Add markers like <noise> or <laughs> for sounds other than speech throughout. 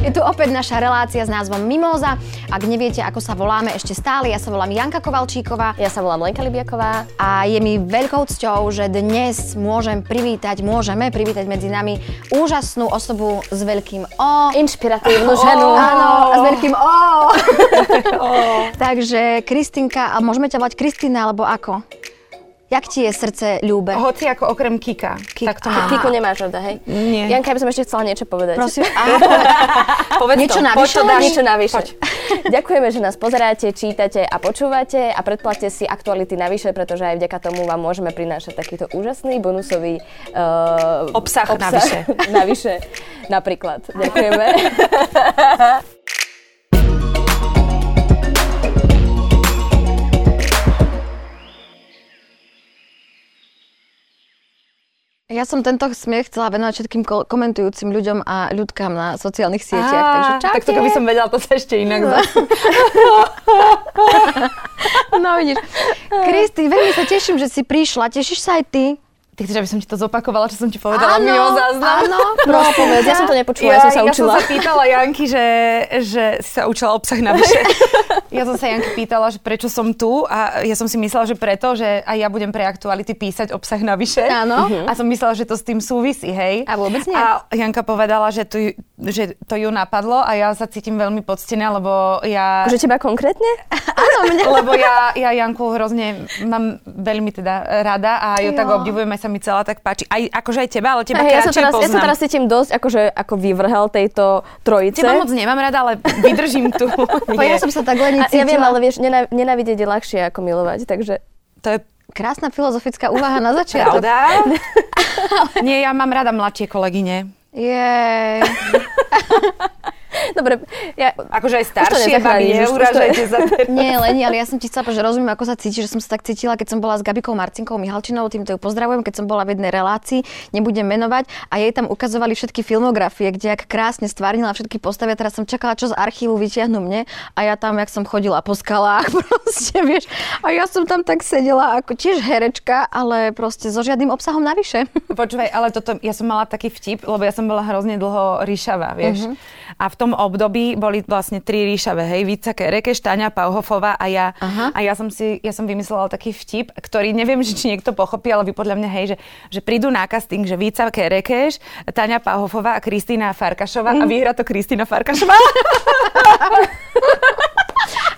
Je tu opäť naša relácia s názvom Mimoza. Ak neviete, ako sa voláme ešte stále, ja sa volám Janka Kovalčíková Ja sa volám Lenka Libiaková. a je mi veľkou cťou, že dnes môžem privítať, môžeme privítať medzi nami úžasnú osobu s veľkým O. Inšpiratívnu ženu. Áno, a s veľkým <laughs> <laughs> O. Takže Kristinka, a môžeme ťa volať Kristina, alebo ako? Jak ti je srdce ľúbe? Hoci ako okrem Kika. Tak to mám. Kiku nemáš rada, hej? Nie. Janka, ja by som ešte chcela niečo povedať. Prosím, <laughs> Povedz Niečo to. navyše? Poď to dáš. Niečo navyše. <laughs> Ďakujeme, že nás pozeráte, čítate a počúvate a predplatte si aktuality navyše, pretože aj vďaka tomu vám môžeme prinášať takýto úžasný bonusový uh, Obsah navyše. <laughs> navyše, napríklad. Ďakujeme. Ja som tento smiech chcela venovať všetkým ko- komentujúcim ľuďom a ľudkám na sociálnych sieťach. takže čaute. tak to keby som vedela, to sa ešte inak zase. <laughs> No vidíš. Kristi, veľmi sa teším, že si prišla. Tešíš sa aj ty? Ty chceš, aby som ti to zopakovala, čo som ti povedala mimo záznam? áno. No, <laughs> povedz, ja som to nepočula, ja, som sa ja učila. som sa pýtala Janky, že, že si sa učila obsah navyše. <laughs> ja som sa Janky pýtala, že prečo som tu a ja som si myslela, že preto, že aj ja budem pre aktuality písať obsah navyše. Áno. A som myslela, že to s tým súvisí, hej. A vôbec nie. A Janka povedala, že, tu, že to ju napadlo a ja sa cítim veľmi poctená, lebo ja... Že teba konkrétne? <laughs> Áno, mne. Lebo ja, ja Janku hrozne mám veľmi teda rada a ju tak Jo. obdivujem, aj sa mi celá tak páči. Aj, akože aj teba, ale teba Hej, ja, sa teraz, ja sa teraz cítim dosť akože, ako vyvrhel tejto trojice. Teba moc nemám rada, ale vydržím tu. <laughs> Ja som sa tak len ja viem, ale vieš, nená- nenávidieť je ľahšie ako milovať, takže... To je Krásna filozofická úvaha na začiatok. pravda. <laughs> Nie, ja mám rada mladšie kolegyne. Jej. <laughs> Dobre, ja... Akože aj staršie baby, už to-. Nie, Leni, ale ja som ti chcela že rozumiem, ako sa cítiš, že som sa tak cítila, keď som bola s Gabikou Marcinkou Mihalčinou, týmto ju pozdravujem, keď som bola v jednej relácii, nebudem menovať, a jej tam ukazovali všetky filmografie, kde ak krásne stvárnila všetky postavy, a teraz som čakala, čo z archívu vyťahnu mne, a ja tam, jak som chodila po skalách, <laughs> proste, vieš, a ja som tam tak sedela ako tiež herečka, ale proste so žiadnym obsahom navyše. Počúvaj, ale toto, ja som mala taký vtip, lebo ja som bola hrozne dlho ríšava, vieš. A v tom období boli vlastne tri ríšave, hej, Víca Kerekeš, Táňa Pauhofová a ja. Aha. A ja som si, ja som vymyslela taký vtip, ktorý neviem, či niekto pochopí, ale vy podľa mňa, hej, že, že prídu na casting, že Víca Kerekeš, Táňa Pauhofová a Kristýna Farkašová a vyhra to Kristýna Farkašová. <laughs>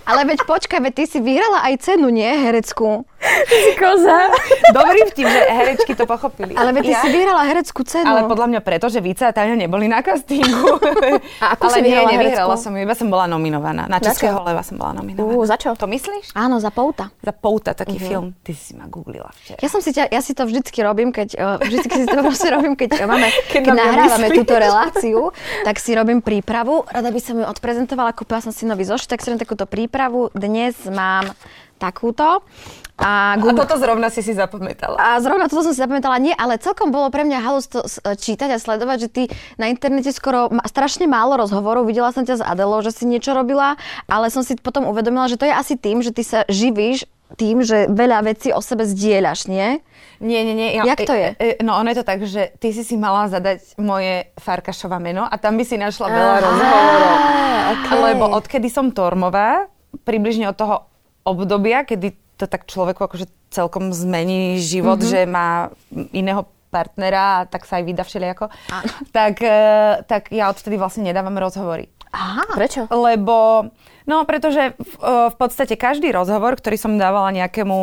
Ale veď počkaj, veď ty si vyhrala aj cenu, nie, hereckú. <laughs> Koza. Dobrý vtip, že herečky to pochopili. Ale ty Ja- si vyhrala hereckú cenu. Ale podľa mňa preto, že Víca a Táňa neboli na castingu. <laughs> A ako Ale si nie, vyhrala nevyhrala hereckú? som, iba som bola nominovaná. Na Českého leva som bola nominovaná. Ú, za čo? To myslíš? Áno, za pouta. Za Pouta, taký film. Ty si ma googlila včera. Ja som si ťa, ja si to vždycky robím, keď, uh, vždycky si to <laughs> proste robím, keď, uh, máme, keď, Keď nahrávame myslíš. túto reláciu, tak si robím prípravu. Rada by som ju odprezentovala, kúpila som si nový zošit, tak si robím takúto prípravu. Dnes mám takúto. A, A Google, toto zrovna si si zapamätala. a zrovna toto som si zapamätala, nie, ale celkom bolo pre mňa halus to čítať a sledovať, že ty na internete skoro ma, strašne málo rozhovorov, videla som ťa s Adelou, že si niečo robila, ale som si potom uvedomila, že to je asi tým, že ty sa živíš tým, že veľa vecí o sebe zdieľaš, nie? Nie, nie, nie. Jak to je? E, e, no ono je to tak, že ty si si mala zadať moje Farkašova meno a tam by si našla veľa rozhovorov. okay. Lebo odkedy som Tormová, približne od toho obdobia, kedy to tak človeku akože celkom zmení život, Mhm. mm-hmm. že má iného partnera a tak sa aj vydá všelijako, tak, e, tak ja odtedy vlastne nedávam rozhovory. Aha. Prečo? Lebo, no pretože v, e, v podstate každý rozhovor, ktorý som dávala nejakému,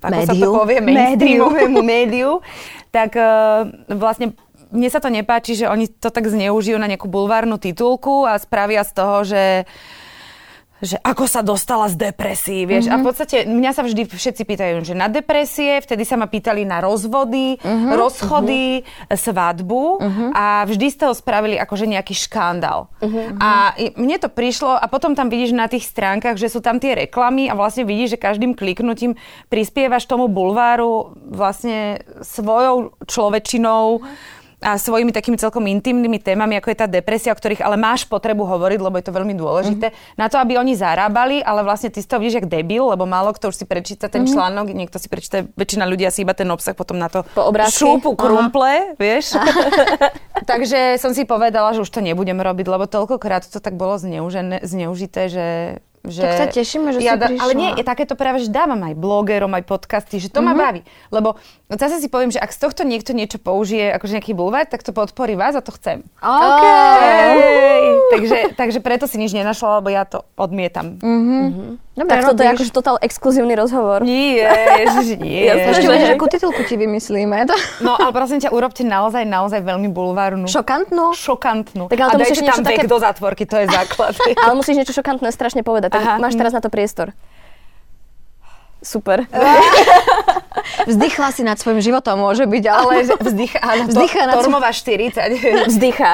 ako sa to Médiu. povie, Médiu. mainstreamovému <laughs> médiu, tak e, vlastne mne sa to nepáči, že oni to tak zneužijú na nejakú bulvárnu titulku a spravia z toho, že že ako sa dostala z depresí, vieš. Mm-hmm. A v podstate mňa sa vždy všetci pýtajú, že na depresie, vtedy sa ma pýtali na rozvody, mm-hmm. rozchody, mm-hmm. svadbu mm-hmm. a vždy z toho spravili akože nejaký škandál. Mm-hmm. A mne to prišlo a potom tam vidíš na tých stránkach, že sú tam tie reklamy a vlastne vidíš, že každým kliknutím prispievaš tomu bulváru vlastne svojou človečinou a svojimi takými celkom intimnými témami, ako je tá depresia, o ktorých ale máš potrebu hovoriť, lebo je to veľmi dôležité, mm-hmm. na to, aby oni zarábali, ale vlastne ty z toho vidíš jak debil, lebo málo kto už si prečíta ten mm-hmm. článok, niekto si prečíta, väčšina ľudí asi iba ten obsah potom na to po obrázky. šúpu krumple, Aha. vieš. <laughs> Takže som si povedala, že už to nebudem robiť, lebo toľkokrát to tak bolo zneužené, zneužité, že že tak sa tešíme, že ja si prišla. Ale nie, je takéto práve, že dávam aj blogerom, aj podcasty, že to mm-hmm. ma baví. Lebo zase si poviem, že ak z tohto niekto niečo použije, akože nejaký bulvár, tak to podporí vás a to chcem. OK. Hey. takže, takže preto si nič nenašla, lebo ja to odmietam. Mm-hmm. Mm-hmm. Dobre, tak toto je akože totál exkluzívny rozhovor. Nie, ježiš, nie. <laughs> Ja ešte že akú titulku ti vymyslíme. To... No, ale prosím ťa, urobte naozaj, naozaj veľmi bulvárnu. Šokantnú? Šokantnú. Tak ale to a dajte tam také... do zátvorky, to je základ. <laughs> ale musíš niečo šokantné strašne povedať, tak Aha. máš teraz na to priestor. Super. <laughs> Vzdychla si nad svojim životom, môže byť, ale... Vzdycha, áno, vzdycha to, nad Tormová 40. <laughs> Vzdychá.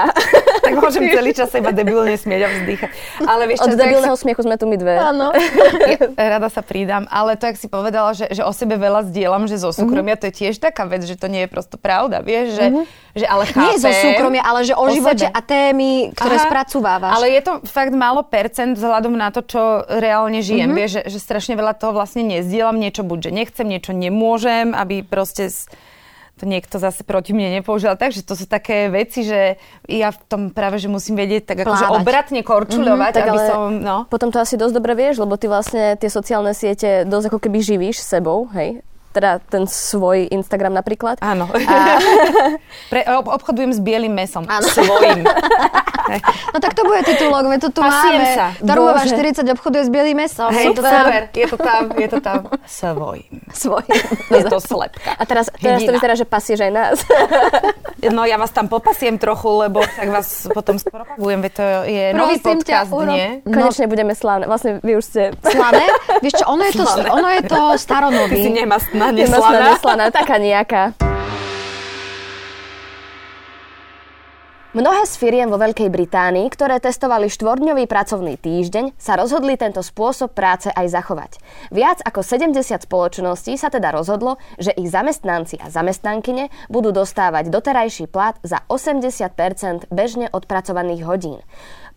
tak môžem celý čas iba debilne smieť a vzdychať. Ale vieš, Od debilného si... smiechu sme tu my dve. Áno. <laughs> Rada sa pridám, ale to, ak si povedala, že, že o sebe veľa zdieľam, že zo súkromia, mm-hmm. to je tiež taká vec, že to nie je prosto pravda, vieš, že, mm-hmm. že ale chápem, Nie zo súkromia, ale že o, o živote sebe. a témy, ktoré Aha, spracovávaš. Ale je to fakt málo percent vzhľadom na to, čo reálne žijem, mm-hmm. vieš, že, že strašne veľa toho vlastne nezdielam, niečo buď, že nechcem, niečo nemôžem, aby proste to niekto zase proti mne nepoužil. Takže to sú také veci, že ja v tom práve, že musím vedieť tak akože obratne korčuľovať, mm-hmm, aby som... No. Potom to asi dosť dobre vieš, lebo ty vlastne tie sociálne siete dosť ako keby živíš sebou, hej? Teda ten svoj Instagram napríklad. Áno. A... <laughs> Pre, obchodujem s bielým mesom. Áno. Svojím. no tak to bude titulok, my to tu Pasiem máme. sa. Tormová 40 obchoduje s bielým mesom. Hej, to super, je to tam, je to tam. Svojím. Svojím. <laughs> Je to slepka. A teraz, teraz to vyzerá, že pasieš aj nás. <laughs> no ja vás tam popasiem trochu, lebo tak vás potom spropagujem, veď to je Prosím nový podcast, ťa, nie? No. Konečne budeme slávne. Vlastne vy už ste... Slané? Vieš čo, ono je to, ono je to staronový. Ty si nemasná, neslaná. <laughs> neslaná, taká nejaká. Mnohé z firiem vo Veľkej Británii, ktoré testovali štvordňový pracovný týždeň, sa rozhodli tento spôsob práce aj zachovať. Viac ako 70 spoločností sa teda rozhodlo, že ich zamestnanci a zamestnankyne budú dostávať doterajší plat za 80% bežne odpracovaných hodín.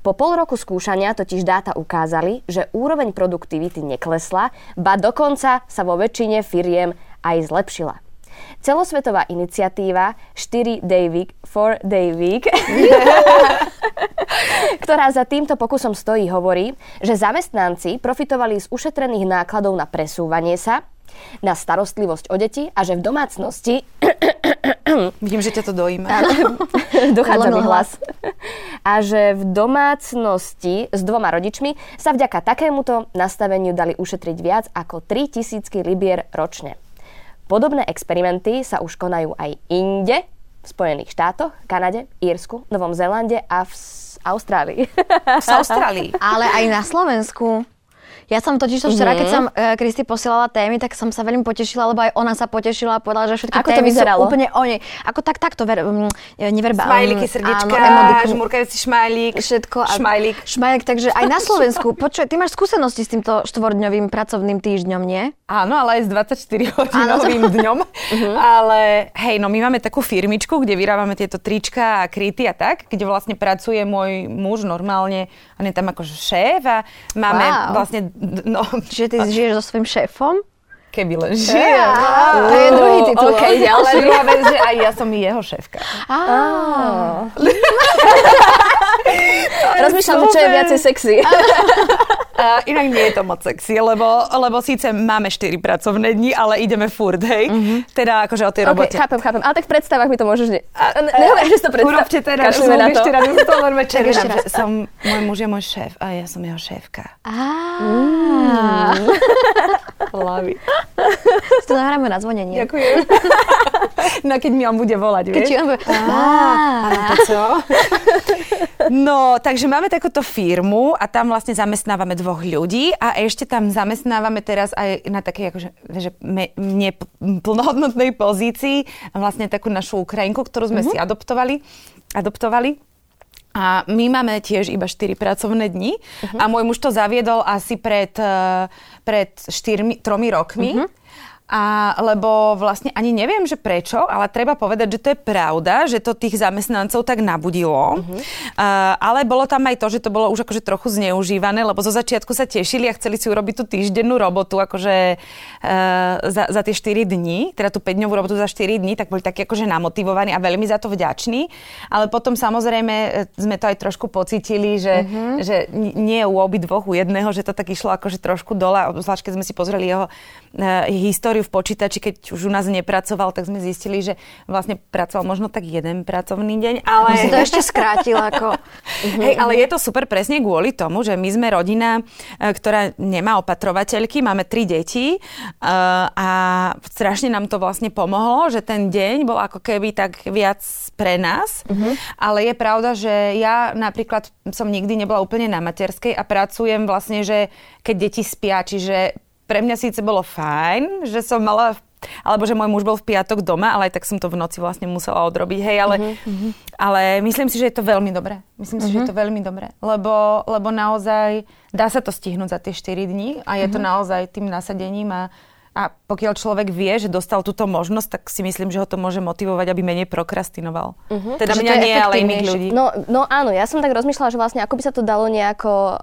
Po pol roku skúšania totiž dáta ukázali, že úroveň produktivity neklesla, ba dokonca sa vo väčšine firiem aj zlepšila. Celosvetová iniciatíva 4 Day Week, 4 Day Week, <laughs> ktorá za týmto pokusom stojí, hovorí, že zamestnanci profitovali z ušetrených nákladov na presúvanie sa, na starostlivosť o deti a že v domácnosti... <clears throat> Vidím, že ťa to dojíma. <laughs> Dochádza mi hlas. A že v domácnosti s dvoma rodičmi sa vďaka takémuto nastaveniu dali ušetriť viac ako 3000 libier ročne. Podobné experimenty sa už konajú aj inde, v Spojených štátoch, Kanade, Írsku, Novom Zélande a v Austrálii. V Austrálii. <laughs> Ale aj na Slovensku. Ja som totiž to včera, keď mhm. som uh, Kristi posielala témy, tak som sa veľmi potešila, lebo aj ona sa potešila a povedala, že všetky Ako témy to vyzeralo? sú úplne o nej. Ako tak, takto, ver, um, neverba. Smajlíky, srdiečka, áno, žmurkajúci šmajlík, všetko. A, šmajlík. Šmajlík, takže aj na Slovensku. Počuj, ty máš skúsenosti s týmto štvordňovým pracovným týždňom, nie? Áno, ale aj s 24 hodinovým dňom. uh-huh. Ale hej, no my máme takú firmičku, kde vyrábame tieto trička a kryty a tak, kde vlastne pracuje môj muž normálne, on je tam akože šéf a máme wow. vlastne, no, Čiže ty žiješ so svojím šéfom? Keby len žije. To je druhý titul. Okay, <laughs> ale druhá vec, že aj ja som jeho šéfka. <laughs> Rozmýšľam, čo je viacej sexy. <laughs> Uh, inak nie je to moc sexy, lebo, lebo síce máme 4 pracovné dni, ale ideme furt, hej? Mm-hmm. Teda akože o tej robote. Okay, chápem, chápem. Ale tak v predstavách mi to môžeš... Ne... Nehovorím, že si to predstav... Urobte teraz, Kašlíme na to. ešte raz, to večer. <laughs> Ešte raz. Som, môj muž je môj šéf a ja som jeho šéfka. Ah. Hlavy. <laughs> Si to nahráme na zvonenie. Ďakujem. <laughs> No keď mi on bude volať, vieš? Keď ti on bude... Čo? No, takže máme takúto firmu a tam vlastne zamestnávame dvoch ľudí a ešte tam zamestnávame teraz aj na takej akože, že me, neplnohodnotnej pozícii vlastne takú našu Ukrajinku, ktorú sme mm-hmm. si adoptovali. adoptovali. A my máme tiež iba 4 pracovné dni uh-huh. a môj muž to zaviedol asi pred, eh, pred 4, 3 rokmi. Uh-huh. A, lebo vlastne ani neviem, že prečo, ale treba povedať, že to je pravda, že to tých zamestnancov tak nabudilo. Uh-huh. Uh, ale bolo tam aj to, že to bolo už akože trochu zneužívané, lebo zo začiatku sa tešili a chceli si urobiť tú týždennú robotu akože uh, za, za tie 4 dní, teda tú 5-dňovú robotu za 4 dní, tak boli takí akože namotivovaní a veľmi za to vďační. Ale potom samozrejme e, sme to aj trošku pocitili, že, uh-huh. že nie u obidvoch, u jedného, že to tak išlo akože trošku dole, zvlášť keď sme si pozreli jeho uh, históriu v počítači, keď už u nás nepracoval, tak sme zistili, že vlastne pracoval možno tak jeden pracovný deň, ale... Si to ešte skrátil ako... <laughs> Hej, ale je to super presne kvôli tomu, že my sme rodina, e, ktorá nemá opatrovateľky, máme tri deti e, a strašne nám to vlastne pomohlo, že ten deň bol ako keby tak viac pre nás, uh-huh. ale je pravda, že ja napríklad som nikdy nebola úplne na materskej a pracujem vlastne, že keď deti spia, čiže pre mňa síce bolo fajn, že som mala alebo že môj muž bol v piatok doma, ale aj tak som to v noci vlastne musela odrobiť, hej, ale, uh-huh. ale myslím si, že je to veľmi dobré. Myslím uh-huh. si, že je to veľmi dobré, lebo, lebo naozaj dá sa to stihnúť za tie 4 dní a je uh-huh. to naozaj tým nasadením a a pokiaľ človek vie, že dostal túto možnosť, tak si myslím, že ho to môže motivovať, aby menej prokrastinoval. Uh-huh. Teda mňa nie, ale iných ľudí. No, no áno, ja som tak rozmýšľala, že vlastne ako by sa to dalo nejako uh,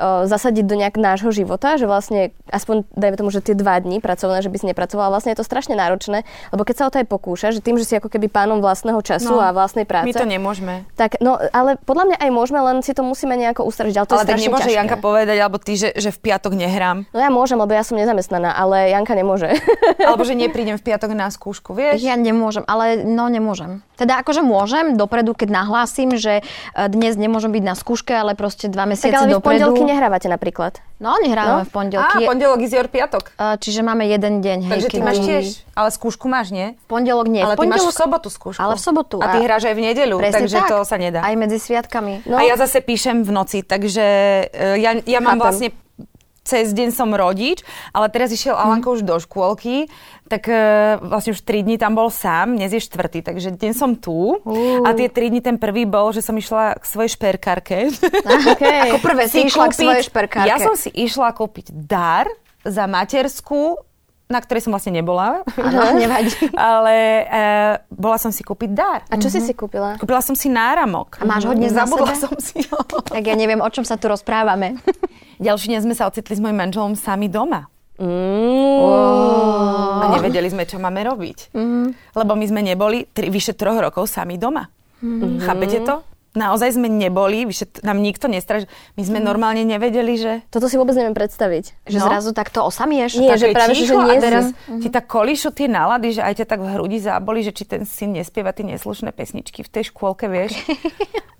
uh, zasadiť do nejak nášho života, že vlastne aspoň dajme tomu, že tie dva dní pracovné, že by si nepracovala, vlastne je to strašne náročné, lebo keď sa o to aj pokúša, že tým, že si ako keby pánom vlastného času no, a vlastnej práce. My to nemôžeme. Tak, no, ale podľa mňa aj môžeme, len si to musíme nejako ustražiť. Ale to ale je tak nemôže ťažké. Janka povedať, alebo ty, že, že v piatok nehrám. No ja môžem, lebo ja som nezamestnaná, ale Janka nemôže. <laughs> Alebo že neprídem v piatok na skúšku, vieš? Ja nemôžem, ale no nemôžem. Teda akože môžem dopredu, keď nahlásim, že e, dnes nemôžem byť na skúške, ale proste dva mesiace tak, ale dopredu. v pondelky nehrávate napríklad. No, nehráme no? v pondelky. Á, pondelok is your piatok. Uh, čiže máme jeden deň. Hej, Takže ty máš tiež, ale skúšku máš, nie? V pondelok nie. Ale v pondelok... ty máš v sobotu skúšku. Ale v sobotu. A ty hráš aj v nedeľu, takže tak. to sa nedá. Aj medzi sviatkami. No. A ja zase píšem v noci, takže uh, ja, ja mám Chápem. vlastne cez deň som rodič, ale teraz išiel mhm. Alanko už do škôlky, tak uh, vlastne už 3 dní tam bol sám, dnes je štvrtý, takže deň som tu uh. a tie 3 dní ten prvý bol, že som išla k svojej šperkárke. Okay. <laughs> Ako prvé si, si išla kúpiť, k svojej šperkárke. Ja som si išla kúpiť dar za materskú na ktorej som vlastne nebola. Áno, <laughs> nevadí. Ale uh, bola som si kúpiť dar. A čo mm-hmm. si si kúpila? Kúpila som si náramok. A máš hodne Zabudla som si ho. <laughs> Tak ja neviem, o čom sa tu rozprávame. <laughs> Ďalší deň sme sa ocitli s mojim manželom sami doma. Mm. Oh. A nevedeli sme, čo máme robiť. Mm. Lebo my sme neboli tri, vyše troch rokov sami doma. Mm. Chápete to? Naozaj sme neboli, vyše nám nikto nestražil. My sme mm. normálne nevedeli, že... Toto si vôbec neviem predstaviť. Že no. zrazu takto osamieš? Nie, že práve, že nie teraz mm-hmm. ti tak kolíšu tie nálady, že aj ťa tak v hrudi zaboli, že či ten syn nespieva tie neslušné pesničky v tej škôlke, vieš.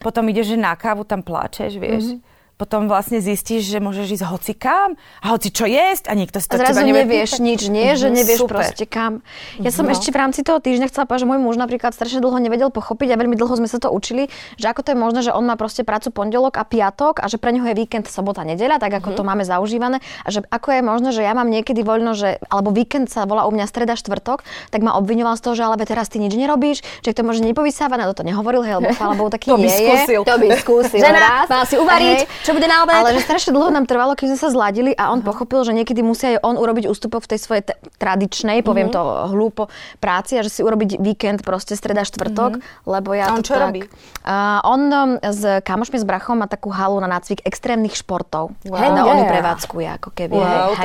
Potom ideš, že na kávu tam pláčeš, vieš. Mm-hmm potom vlastne zistíš, že môžeš ísť hoci kam a hoci čo jesť a nikto si to a zrazu teba nevieš nič, nie? Že mhm, nevieš Super. proste kam. Ja som no. ešte v rámci toho týždňa chcela povedať, že môj muž napríklad strašne dlho nevedel pochopiť a veľmi dlho sme sa to učili, že ako to je možné, že on má proste prácu pondelok a piatok a že pre neho je víkend sobota, nedeľa, tak ako mm. to máme zaužívané a že ako je možné, že ja mám niekedy voľno, že alebo víkend sa volá u mňa streda štvrtok, tak ma obviňoval z toho, že ale teraz ty nič nerobíš, že to môže nepovysávať, na to nehovoril, hej, lebo <laughs> chvála taký to nie by skúsil. je. To by skúsil. Žena, má si uvariť, čo bude na obed. Ale že strašne dlho nám trvalo, keď sme sa zladili a on uh-huh. pochopil, že niekedy musí aj on urobiť ústupok v tej svojej t- tradičnej, poviem uh-huh. to hlúpo, práci a že si urobiť víkend proste streda štvrtok, uh-huh. lebo ja a on to čo tak... robí? Uh, on um, s kamošmi s brachom má takú halu na nácvik extrémnych športov. Wow. No, on ju prevádzkuje ako keby. Wow,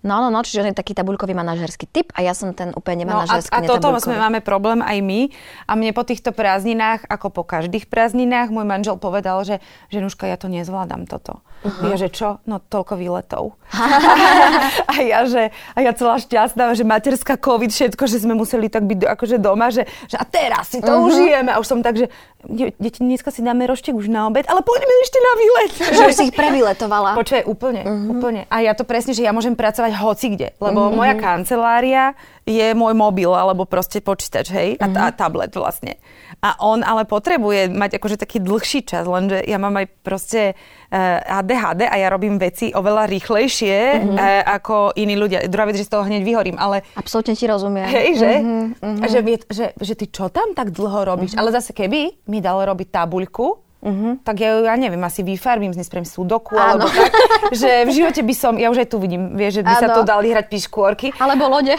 No, no, no, čiže on je taký tabuľkový manažerský typ a ja som ten úplne nemanažerský, no, a, a toto sme máme problém aj my. A mne po týchto prázdninách, ako po každých prázdninách, môj manžel povedal, že ženuška, ja to nezvládam toto. Uh-huh. Ja, že čo? No toľko výletov. <laughs> a ja, že, a ja celá šťastná, že materská COVID, všetko, že sme museli tak byť akože doma, že, že a teraz si to uh-huh. užijeme. A už som tak, že deti, dneska si dáme roštek už na obed, ale poďme ešte na výlet. <laughs> Že už si ich prevyletovala. Počuj, úplne, uh-huh. úplne. A ja to presne, že ja môžem pracovať hoci kde, lebo uh-huh. moja kancelária je môj mobil, alebo proste počítač, hej, uh-huh. a, a tablet vlastne. A on ale potrebuje mať akože taký dlhší čas, lenže ja mám aj proste ADHD a ja robím veci oveľa rýchlejšie uh, ako iní ľudia. Druhá vec, že z toho hneď vyhorím, ale... Absolutne ti rozumiem. Hej, že? Uh-huh, uh-huh. Že, že, že ty čo tam tak dlho robíš? Uh-huh. Ale zase keby mi dal robiť tabuľku, uh-huh. tak ja ja neviem, asi vyfarbím, z nej spravím sudoku, alebo tak, <laughs> že v živote by som, ja už aj tu vidím, vieš, že by ano. sa tu dali hrať piškôrky. Alebo lode.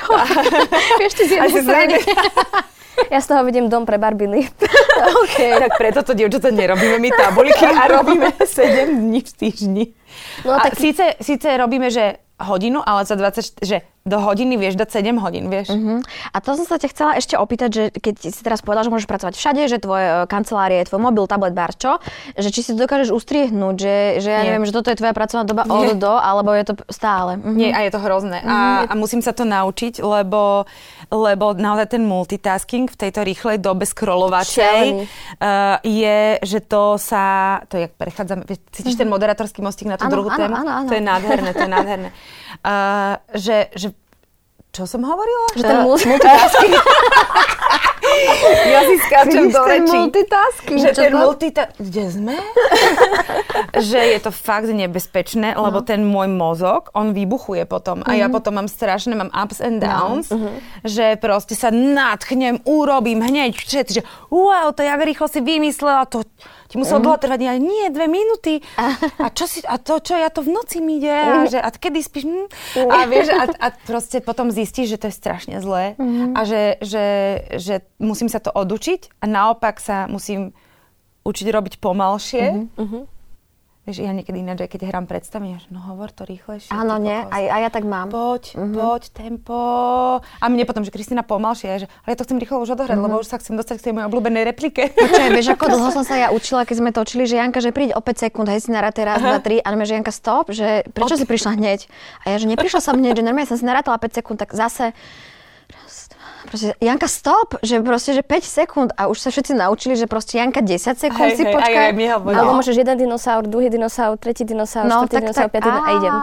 <laughs> vieš, ty z jednej <laughs> Ja z toho vidím dom pre barbiny. <laughs> okay. Tak preto to, dievčatá, nerobíme my tabuliky a robíme <laughs> 7 dní v týždni. No, a tak... síce, síce robíme, že hodinu, ale za 20, že do hodiny vieš dať 7 hodín, vieš. Uh-huh. A to som sa ťa chcela ešte opýtať, že keď si teraz povedal, že môžeš pracovať všade, že tvoje kancelárie, tvoj mobil, tablet, bar, čo, že či si to dokážeš ustriehnúť, že, že ja neviem, že toto je tvoja pracovná doba Nie. od do, alebo je to stále. Uh-huh. Nie, a je to hrozné. Uh-huh. A, a musím sa to naučiť, lebo, lebo naozaj ten multitasking v tejto rýchlej dobe scrollovačej uh, je, že to sa, to je, jak prechádzame, cítiš uh-huh. ten moderátorský mostík na ano, druhú ano, tému? Ano, ano. To je nádherné, to je nádherné. <laughs> Uh, že, že čo som hovorila? Že ten <laughs> multitasking. ja si skáčem do rečí. multitasking. Že ten multitasking... Kde sme? <laughs> že je to fakt nebezpečné, lebo no. ten môj mozog, on vybuchuje potom. Mm-hmm. A ja mhm. potom mám strašné, mám ups and no. downs, no. mm-hmm. že proste sa nadchnem, urobím hneď všetci, že wow, to jak rýchlo si vymyslela, to ti muselo mm. dlho trvať, ja nie, dve minúty. A, čo si, a to, čo, ja to v noci mi ide, a, že, a kedy spíš? Mm. A <laughs> vieš, a, a proste potom zistíš, že to je strašne zlé mm. a že, že, že musím sa to odučiť a naopak sa musím učiť robiť pomalšie. Mm-hmm. Vieš, ja niekedy ináč, keď hrám predstavenie, že no hovor to rýchlejšie. Áno, nie, aj, aj ja tak mám. Poď, mm-hmm. poď, tempo. A mne potom, že Kristina pomalšie, že ale ja to chcem rýchlo už odohrať, mm-hmm. lebo už sa chcem dostať k tej mojej obľúbenej replike. Počkaj, vieš, ako <laughs> dlho som sa ja učila, keď sme točili, že Janka, že príde o 5 sekúnd, hej si naráte raz, dva, tri, a že Janka stop, že prečo Od... si prišla hneď? A ja, že neprišla som hneď, že normálne som si narátala 5 sekúnd, tak zase proste, Janka stop, že proste, že 5 sekúnd a už sa všetci naučili, že proste Janka 10 sekúnd hej, si hej, počká. Aj, aj, Alebo môžeš jeden dinosaur, druhý dinosaur, tretí dinosaur, no, štvrtý dinosaur, piatý dinosaur a idem.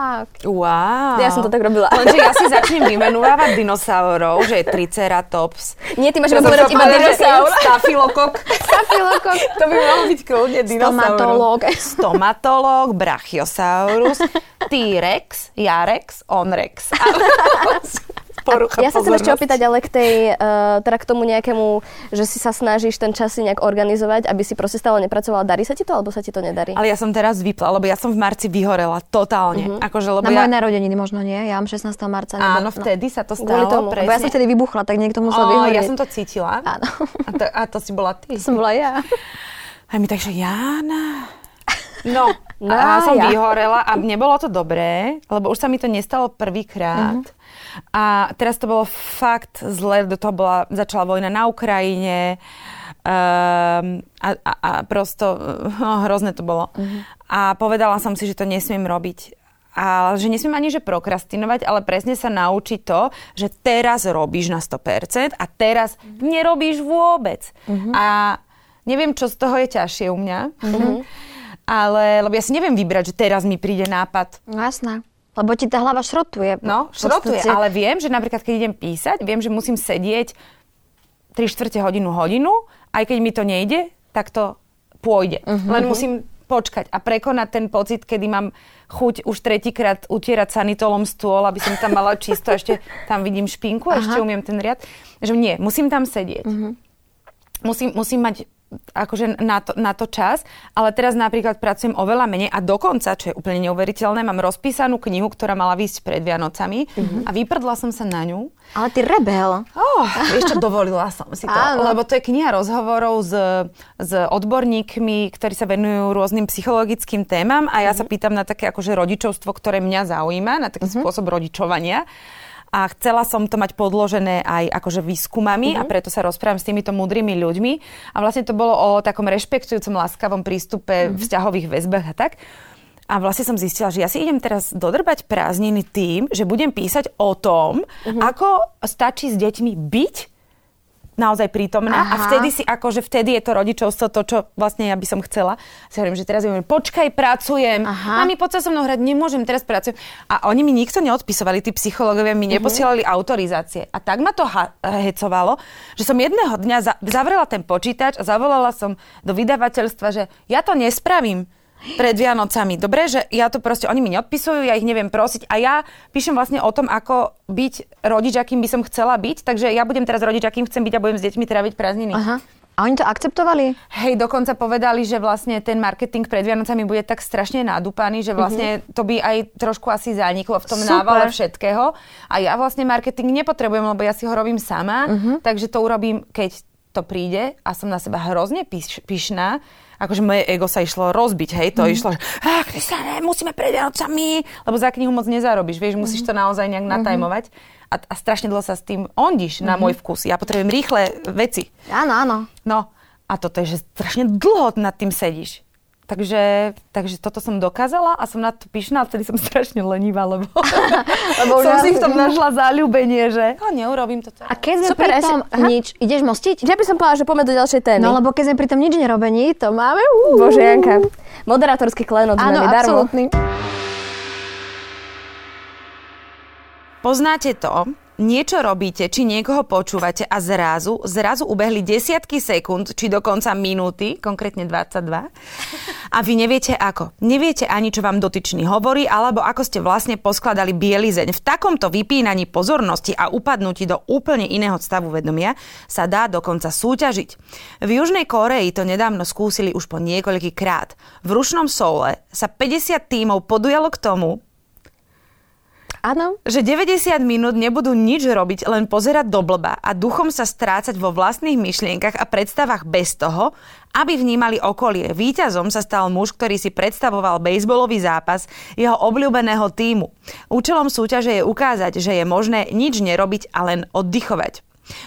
Wow. Ja som to tak robila. Lenže ja si začnem vymenúvať dinosaurov, že je triceratops. Nie, ty máš povedať iba dinosaur. Stafilokok. Stafilokok. To by malo byť kľudne dinosaur. Stomatolog. Stomatolog, brachiosaurus, T-rex, Jarex, Onrex. <laughs> porucha Ja sa chcem ešte opýtať ale k tej, uh, teda k tomu nejakému, že si sa snažíš ten čas si nejak organizovať, aby si proste stále nepracovala. Darí sa ti to, alebo sa ti to nedarí? Ale ja som teraz vypla, lebo ja som v marci vyhorela totálne. Uh-huh. Akože, lebo Na ja... moje narodeniny možno nie, ja mám 16. marca. Nebo... Áno, vtedy no. sa to stalo, tomu, presne. ja som vtedy vybuchla, tak niekto musel oh, vyhorieť. Ja som to cítila. Áno. A to, a to si bola ty. <laughs> Som bola ja. A mi takže, Jana, No, no a som ja. vyhorela a nebolo to dobré, lebo už sa mi to nestalo prvýkrát. Uh-huh. A teraz to bolo fakt zle, do toho bola, začala vojna na Ukrajine um, a, a, a prosto <laughs> no, hrozné to bolo. Uh-huh. A povedala som si, že to nesmiem robiť. A že nesmiem ani že prokrastinovať, ale presne sa naučiť to, že teraz robíš na 100% a teraz uh-huh. nerobíš vôbec. Uh-huh. A neviem, čo z toho je ťažšie u mňa. Uh-huh. <laughs> Ale, lebo ja si neviem vybrať, že teraz mi príde nápad. No jasné. Lebo ti tá hlava šrotuje. No, šrotuje, ale viem, že napríklad, keď idem písať, viem, že musím sedieť 3 čtvrte hodinu, hodinu, aj keď mi to nejde, tak to pôjde. Uh-huh. Len musím počkať a prekonať ten pocit, kedy mám chuť už tretíkrát utierať sanitolom stôl, aby som tam mala čisto, ešte tam vidím špinku, Aha. ešte umiem ten riad. Že nie, musím tam sedieť. Uh-huh. Musím, musím mať akože na to, na to čas, ale teraz napríklad pracujem oveľa menej a dokonca, čo je úplne neuveriteľné, mám rozpísanú knihu, ktorá mala výsť pred Vianocami mm-hmm. a vyprdla som sa na ňu. Ale ty rebel. Oh, čo, dovolila som si to, Áno. lebo to je kniha rozhovorov s, s odborníkmi, ktorí sa venujú rôznym psychologickým témam a ja mm-hmm. sa mhm. pýtam na také akože rodičovstvo, ktoré mňa zaujíma, na taký mm-hmm. spôsob rodičovania a chcela som to mať podložené aj akože výskumami uh-huh. a mhm. preto sa rozprávam s týmito múdrymi ľuďmi. A vlastne to bolo o takom rešpektujúcom, láskavom prístupe uh-huh. vzťahových väzbách a tak. A vlastne som zistila, že ja si idem teraz dodrbať prázdniny tým, že budem písať o tom, uh-huh. ako stačí s deťmi byť naozaj prítomná Aha. a vtedy si akože vtedy je to rodičovstvo to, čo vlastne ja by som chcela. Si hovorím, že teraz hovorím, počkaj, pracujem. Aha. Mami, poď sa so mnou hrať, nemôžem, teraz pracujem. A oni mi nikto neodpisovali, tí psychológovia mi uh-huh. neposielali autorizácie. A tak ma to ha- hecovalo, že som jedného dňa za- zavrela ten počítač a zavolala som do vydavateľstva, že ja to nespravím pred Vianocami. Dobre, že ja to proste, oni mi neodpisujú, ja ich neviem prosiť a ja píšem vlastne o tom, ako byť rodič, akým by som chcela byť, takže ja budem teraz rodič, akým chcem byť a budem s deťmi tráviť prázdniny. Aha. A oni to akceptovali? Hej, dokonca povedali, že vlastne ten marketing pred Vianocami bude tak strašne nadúpaný, že vlastne to by aj trošku asi zaniklo v tom Super. návale všetkého. A ja vlastne marketing nepotrebujem, lebo ja si ho robím sama, takže to urobím, keď to príde a som na seba hrozne pyš, pyšná. Akože moje ego sa išlo rozbiť, hej, to išlo, že ah, Kristane, musíme pred Vianocami, lebo za knihu moc nezarobíš, vieš, musíš to naozaj nejak natajmovať. A, a strašne dlho sa s tým ondíš na môj vkus. Ja potrebujem rýchle veci. Áno, áno. No a toto je, že strašne dlho nad tým sedíš. Takže, takže toto som dokázala a som na to pyšná, a vtedy som <laughs> strašne lenivá, lebo, <laughs> lebo som si v tom <laughs> našla záľubenie, že a neurobím to A keď sme Super, pri tom aha. nič, ideš mostiť? Ja by som povedala, že poďme do ďalšej témy. No lebo keď sme pri tom nič nerobení, to máme... Uh, Bože, Janka. Moderátorský klenot Áno, absolútny. Poznáte to? Niečo robíte, či niekoho počúvate a zrazu, zrazu ubehli desiatky sekúnd, či dokonca minúty, konkrétne 22. A vy neviete ako. Neviete ani, čo vám dotyčný hovorí, alebo ako ste vlastne poskladali bielizeň. V takomto vypínaní pozornosti a upadnutí do úplne iného stavu vedomia sa dá dokonca súťažiť. V Južnej Koreji to nedávno skúsili už po niekoľký krát. V rušnom soule sa 50 tímov podujalo k tomu, Áno. že 90 minút nebudú nič robiť, len pozerať do blba a duchom sa strácať vo vlastných myšlienkach a predstavách bez toho, aby vnímali okolie. Výťazom sa stal muž, ktorý si predstavoval bejsbolový zápas jeho obľúbeného týmu. Účelom súťaže je ukázať, že je možné nič nerobiť a len oddychovať.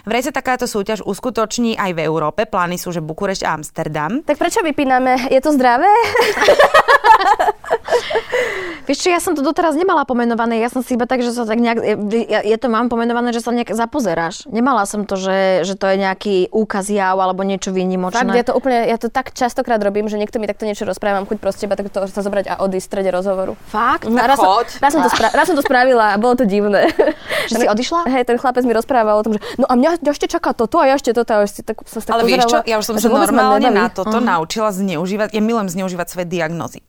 Vraj sa takáto súťaž uskutoční aj v Európe. Plány sú, že Bukurešť a Amsterdam. Tak prečo vypíname? Je to zdravé? <laughs> <laughs> Vieš čo, ja som to doteraz nemala pomenované, ja som si iba tak, že sa tak nejak, ja, ja to mám pomenované, že sa nejak zapozeráš. Nemala som to, že, že to je nejaký úkaz jav alebo niečo výnimočné. Fakt, ja to úplne, ja to tak častokrát robím, že niekto mi takto niečo rozpráva, mám chuť proste iba takto sa zobrať a odísť v strede rozhovoru. Fakt? A raz, som, raz, som to spra- raz som to spravila a bolo to divné. <laughs> Že si odišla? Hej, ten chlapec mi rozprával o tom, že no a mňa ešte čaká toto a ja ešte toto a ešte tak som sa tak Ale vieš čo, pozerala, ja už som že sa normálne na toto Mhm. naučila zneužívať, ja milujem zneužívať svoje diagnózy.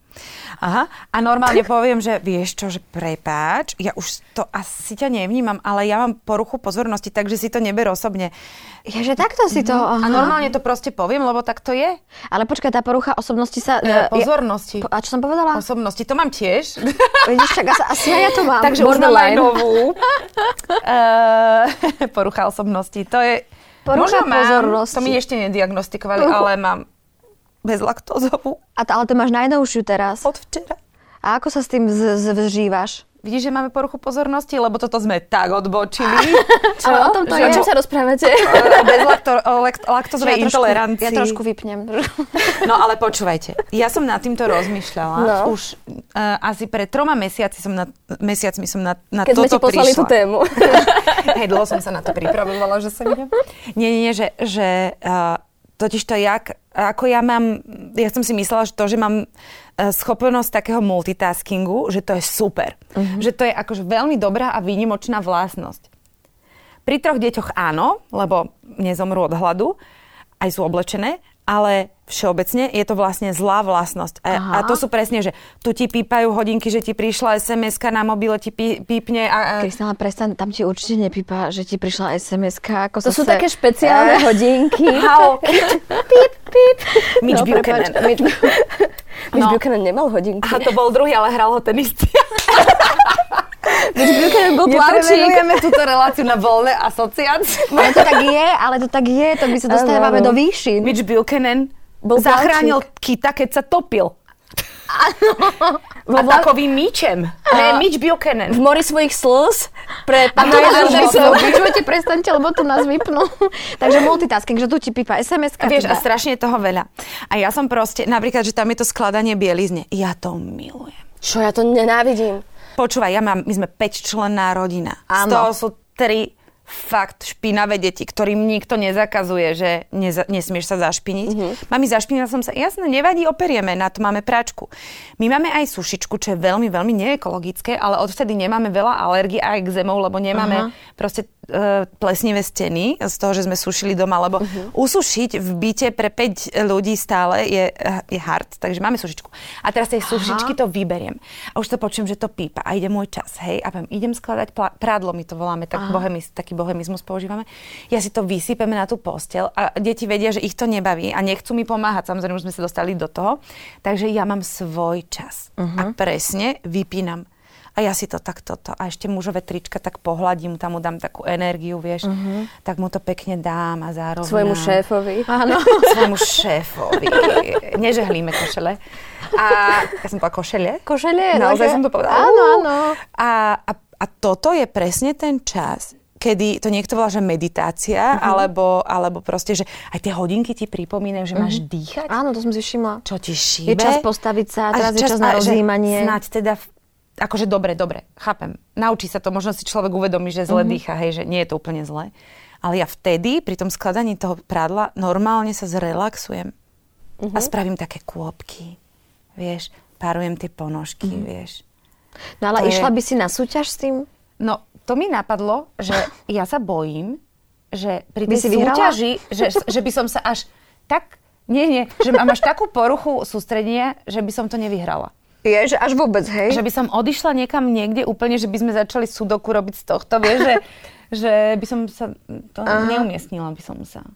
Aha, a normálne poviem, že vieš čo, že prepáč, ja už to asi ťa nevnímam, ale ja mám poruchu pozornosti, takže si to neber osobne. Ja, že takto si to... A Aha. normálne to proste poviem, lebo tak to je. Ale počkaj, tá porucha osobnosti sa... E, ja- pozornosti. Po- A čo som povedala? Osobnosti, to mám tiež. <laughs> Vidíš, tak asi, asi ja to mám. Takže mám aj novú. Uh, <laughs> porucha osobnosti. To je... Porucha Možno mám, pozornosti. To mi ešte nediagnostikovali, ale mám bezlaktózovú A to, ale to máš najnovšiu teraz. od včera. A ako sa s tým z- z- vžívaš? Vidíš, že máme poruchu pozornosti, lebo toto sme tak odbočili. <laughs> Čo? Ale o tom to Že O je. čom sa rozprávate? <laughs> O lakt- laktozovej ja trošku, intolerancii. ja trošku vypnem. <laughs> No ale počúvajte, ja som nad týmto rozmýšľala. No. Už uh, asi pred troma mesiaci som na, mesiacmi som na, na Keď sme ti toto poslali prišla. tú tému. Hej, dlho som sa na to pripravovala, že sa idem. Nie, nie, nie, že, že uh, totiž to jak, ako ja mám, ja som si myslela, že to, že mám uh, schopnosť takého multitaskingu, že to je super. Uh-huh. Že to je akože veľmi dobrá a výnimočná vlastnosť. Pri troch deťoch áno, lebo nezomrú od hladu, aj sú oblečené, ale všeobecne je to vlastne zlá vlastnosť. A, a to sú presne, že tu ti pípajú hodinky, že ti prišla sms na mobile, ti pí, pípne a, a Kristýna, prestaň, tam ti určite nepípa, že ti prišla SMS-ka. Ako To sú se- také špeciálne <laughs> hodinky. <laughs> Hao, Mitch No, Buchanan. Mitch, Mitch No. Buchanan nemal hodinky. Aha, to bol druhý, ale hral ho ten istý. <laughs> Nepremenujeme túto reláciu na voľné asociácie. Ale to tak je, ale to tak je, to my sa dostávame Áno, áno. do výšin. Mitch Buchanan Bol zachránil kita, keď sa topil. Vo A vla- takovým míčem. Ne, Mitch Buchanan. v mori svojich slz pre A pána nás Andersov. Počujete, prestaňte, lebo to nás vypnú. Takže multitasking, že tu ti pípa SMS-ka. Vieš, a teda. strašne toho veľa. A ja som proste, napríklad, že tam je to skladanie bielizne. Ja to milujem. Čo, ja to nenávidím. Počúvaj, ja mám, my sme 5 členná rodina. Z Áno. toho sú tri fakt špinavé deti, ktorým nikto nezakazuje, že neza, nesmieš sa zašpiniť. Mm-hmm. Mami, zašpinila som sa. Jasne, nevadí, operieme, na to máme práčku. My máme aj sušičku, čo je veľmi, veľmi neekologické, ale odvtedy nemáme veľa alergií a exémov, lebo nemáme Aha. proste plesnivé steny z toho, že sme sušili doma, lebo uh-huh. usušiť v byte pre 5 ľudí stále je, je hard, takže máme sušičku. A teraz tej sušičky to vyberiem. A už to počujem, že to pípa a ide môj čas, hej, a poviem, idem skladať pla- prádlo, my to voláme, tak bohemis, taký bohemizmus používame. Ja si to vysypeme na tú postel a deti vedia, že ich to nebaví a nechcú mi pomáhať. Samozrejme, už sme sa dostali do toho. Takže ja mám svoj čas. Uh-huh. A presne vypínam a ja si to tak toto. A ešte mužové trička tak pohľadím, tam mu dám takú energiu, vieš. Uh-huh. Tak mu to pekne dám a zároveň... Svojmu šéfovi. Áno. <laughs> Svojmu šéfovi. Nežehlíme košele. A ja som povedala košele? Košele? Naozaj som to povedala. Áno, áno. A, a, a toto je presne ten čas, kedy to niekto volá, že meditácia, uh-huh. alebo, alebo proste, že aj tie hodinky ti pripomínajú, že uh-huh. máš dýchať. Áno, to som si všimla. Čo ti šíbe. Je čas postaviť sa, teraz čas, je čas na rozjímanie. Snáď teda akože dobre, dobre, chápem. Naučí sa to, možno si človek uvedomí, že zle mm-hmm. dýcha, hej, že nie je to úplne zle. Ale ja vtedy, pri tom skladaní toho prádla, normálne sa zrelaxujem. Mm-hmm. A spravím také kôpky, vieš, párujem tie ponožky, mm-hmm. vieš. No ale to išla je... by si na súťaž s tým? No, to mi napadlo, že <laughs> ja sa bojím, že pri tej súťaži, že, <laughs> že by som sa až tak... Nie, nie, že mám až takú poruchu sústredenia, že by som to nevyhrala. Je, že až vôbec, hej? Že by som odišla niekam niekde úplne, že by sme začali sudoku robiť z tohto, vieš, že, <laughs> že by som sa, to Aha. neumiestnila by som sa.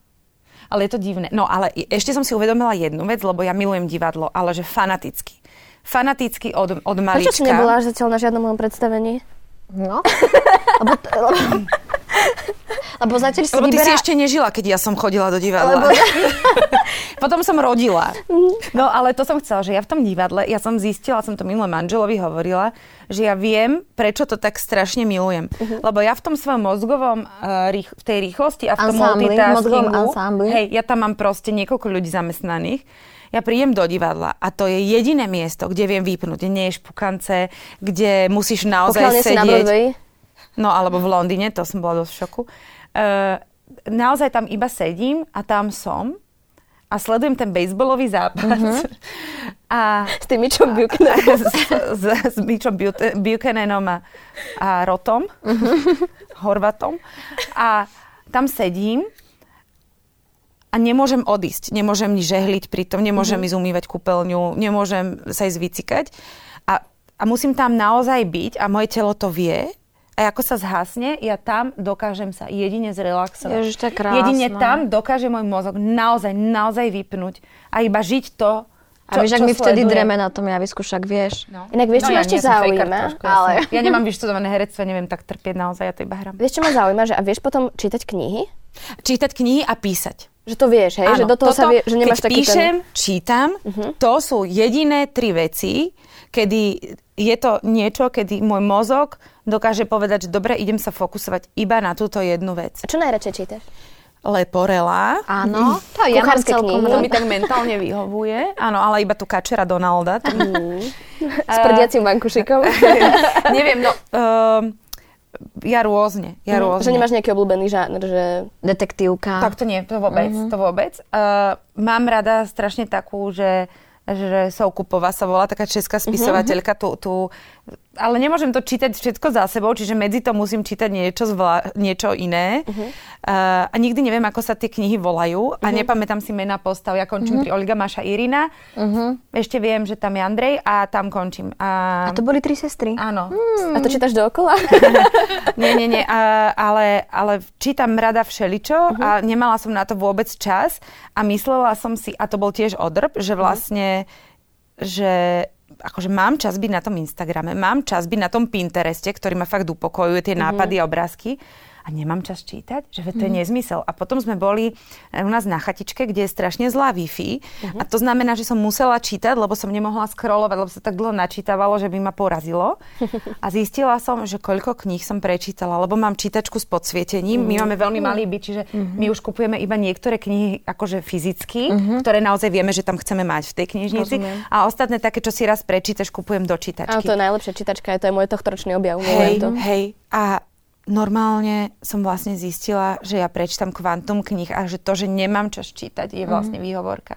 Ale je to divné. No ale ešte som si uvedomila jednu vec, lebo ja milujem divadlo, ale že fanaticky. Fanaticky od, od malička. Prečo si nebola až zatiaľ na žiadnom mojom predstavení? No. <laughs> lebo, lebo, <laughs> <laughs> lebo zatiaľ si Lebo ty vyberá... si ešte nežila, keď ja som chodila do divadla. Lebo... <laughs> Potom som rodila. No ale to som chcela, že ja v tom divadle, ja som zistila, som to minulé manželovi hovorila, že ja viem, prečo to tak strašne milujem. Uh-huh. Lebo ja v tom svojom mozgovom, uh, rých, v tej rýchlosti a v tom multitaskingu, hej, ja tam mám proste niekoľko ľudí zamestnaných, ja prídem do divadla a to je jediné miesto, kde viem vypnúť, nie je špukance, kde musíš naozaj Pokiaľ sedieť. No alebo v Londýne, to som bola dosť v šoku. Uh, naozaj tam iba sedím a tam som a sledujem ten bejsbolový zápas. Uh-huh. <laughs> A, s tým Mitchom Buchananom. <laughs> S, s, s Mitchom Buchananom a, a Rotom, <laughs> uh-huh. Horvatom. A tam sedím a nemôžem odísť. Nemôžem ni žehliť pri tom, nemôžem uh-huh. ísť umývať kúpeľňu, nemôžem sa ísť vycikať. A, a musím tam naozaj byť a moje telo to vie a ako sa zhasne, ja tam dokážem sa jedine zrelaxovať. Ježiš, to je krásne. Jedine tam dokáže môj mozog naozaj, naozaj vypnúť a iba žiť to, čo, a vieš, ak mi vtedy dreme na tom javisku, však vieš. No. Inak vieš, čo no, ma ja ešte zaujíma? Trošku, ale... ja, som, ja nemám vyštudované herectvo, neviem tak trpieť naozaj, ja to iba hrám. Vieš, čo ma zaujíma, že a vieš potom čítať knihy? Čítať knihy a písať. Že to vieš, hej? Áno, že do toho toto, sa vie, že nemáš keď taký píšem, ten... čítam, uh-huh. to sú jediné tri veci, kedy je to niečo, kedy môj mozog dokáže povedať, že dobre, idem sa fokusovať iba na túto jednu vec. A čo najradšej čítaš? Leporela. Áno, to ja mám celkom. To mi tak mentálne vyhovuje. Áno, ale iba tu kačera Donalda. Mm. S prdiacím vankušikom. <laughs> Neviem, no... Uh, ja rôzne, ja mm, rôzne. Že nemáš nejaký obľúbený žáner, že... Detektívka. Tak to nie, to vôbec, mm-hmm. to vôbec. Uh, mám rada strašne takú, že že Soukupová sa volá, taká česká spisovateľka, tu, tu ale nemôžem to čítať všetko za sebou, čiže medzi to musím čítať niečo, zvla, niečo iné. Uh-huh. Uh, a nikdy neviem, ako sa tie knihy volajú uh-huh. a nepamätám si mena postav. Ja končím uh-huh. pri Olga Maša Irina. Uh-huh. Ešte viem, že tam je Andrej a tam končím. A, a to boli tri sestry? Áno. Hmm. A to čítaš dookola? <laughs> nie, nie, nie. Uh, ale, ale čítam rada všeličo uh-huh. a nemala som na to vôbec čas a myslela som si, a to bol tiež odrb, že vlastne, uh-huh. že akože mám čas byť na tom Instagrame, mám čas byť na tom Pintereste, ktorý ma fakt upokojuje, tie mm-hmm. nápady a obrázky a nemám čas čítať, že to je mm. nezmysel. A potom sme boli eh, u nás na chatičke, kde je strašne zlá Wi-Fi mm-hmm. a to znamená, že som musela čítať, lebo som nemohla scrollovať, lebo sa tak dlho načítavalo, že by ma porazilo. <laughs> A zistila som, že koľko kníh som prečítala, lebo mám čítačku s podsvietením. My máme veľmi malý byt, čiže my už kupujeme iba niektoré knihy akože fyzicky, ktoré naozaj vieme, že tam chceme mať v tej knižnici. Rozumiem. A ostatné také, čo si raz prečítaš, kupujem do čítačky. A to je najlepšia čítačka, to je môj tohtoročný objav. Hej, hej. A normálne som vlastne zistila, že ja prečítam kvantum knih a že to, že nemám čas čítať, je vlastne mm-hmm. výhovorka.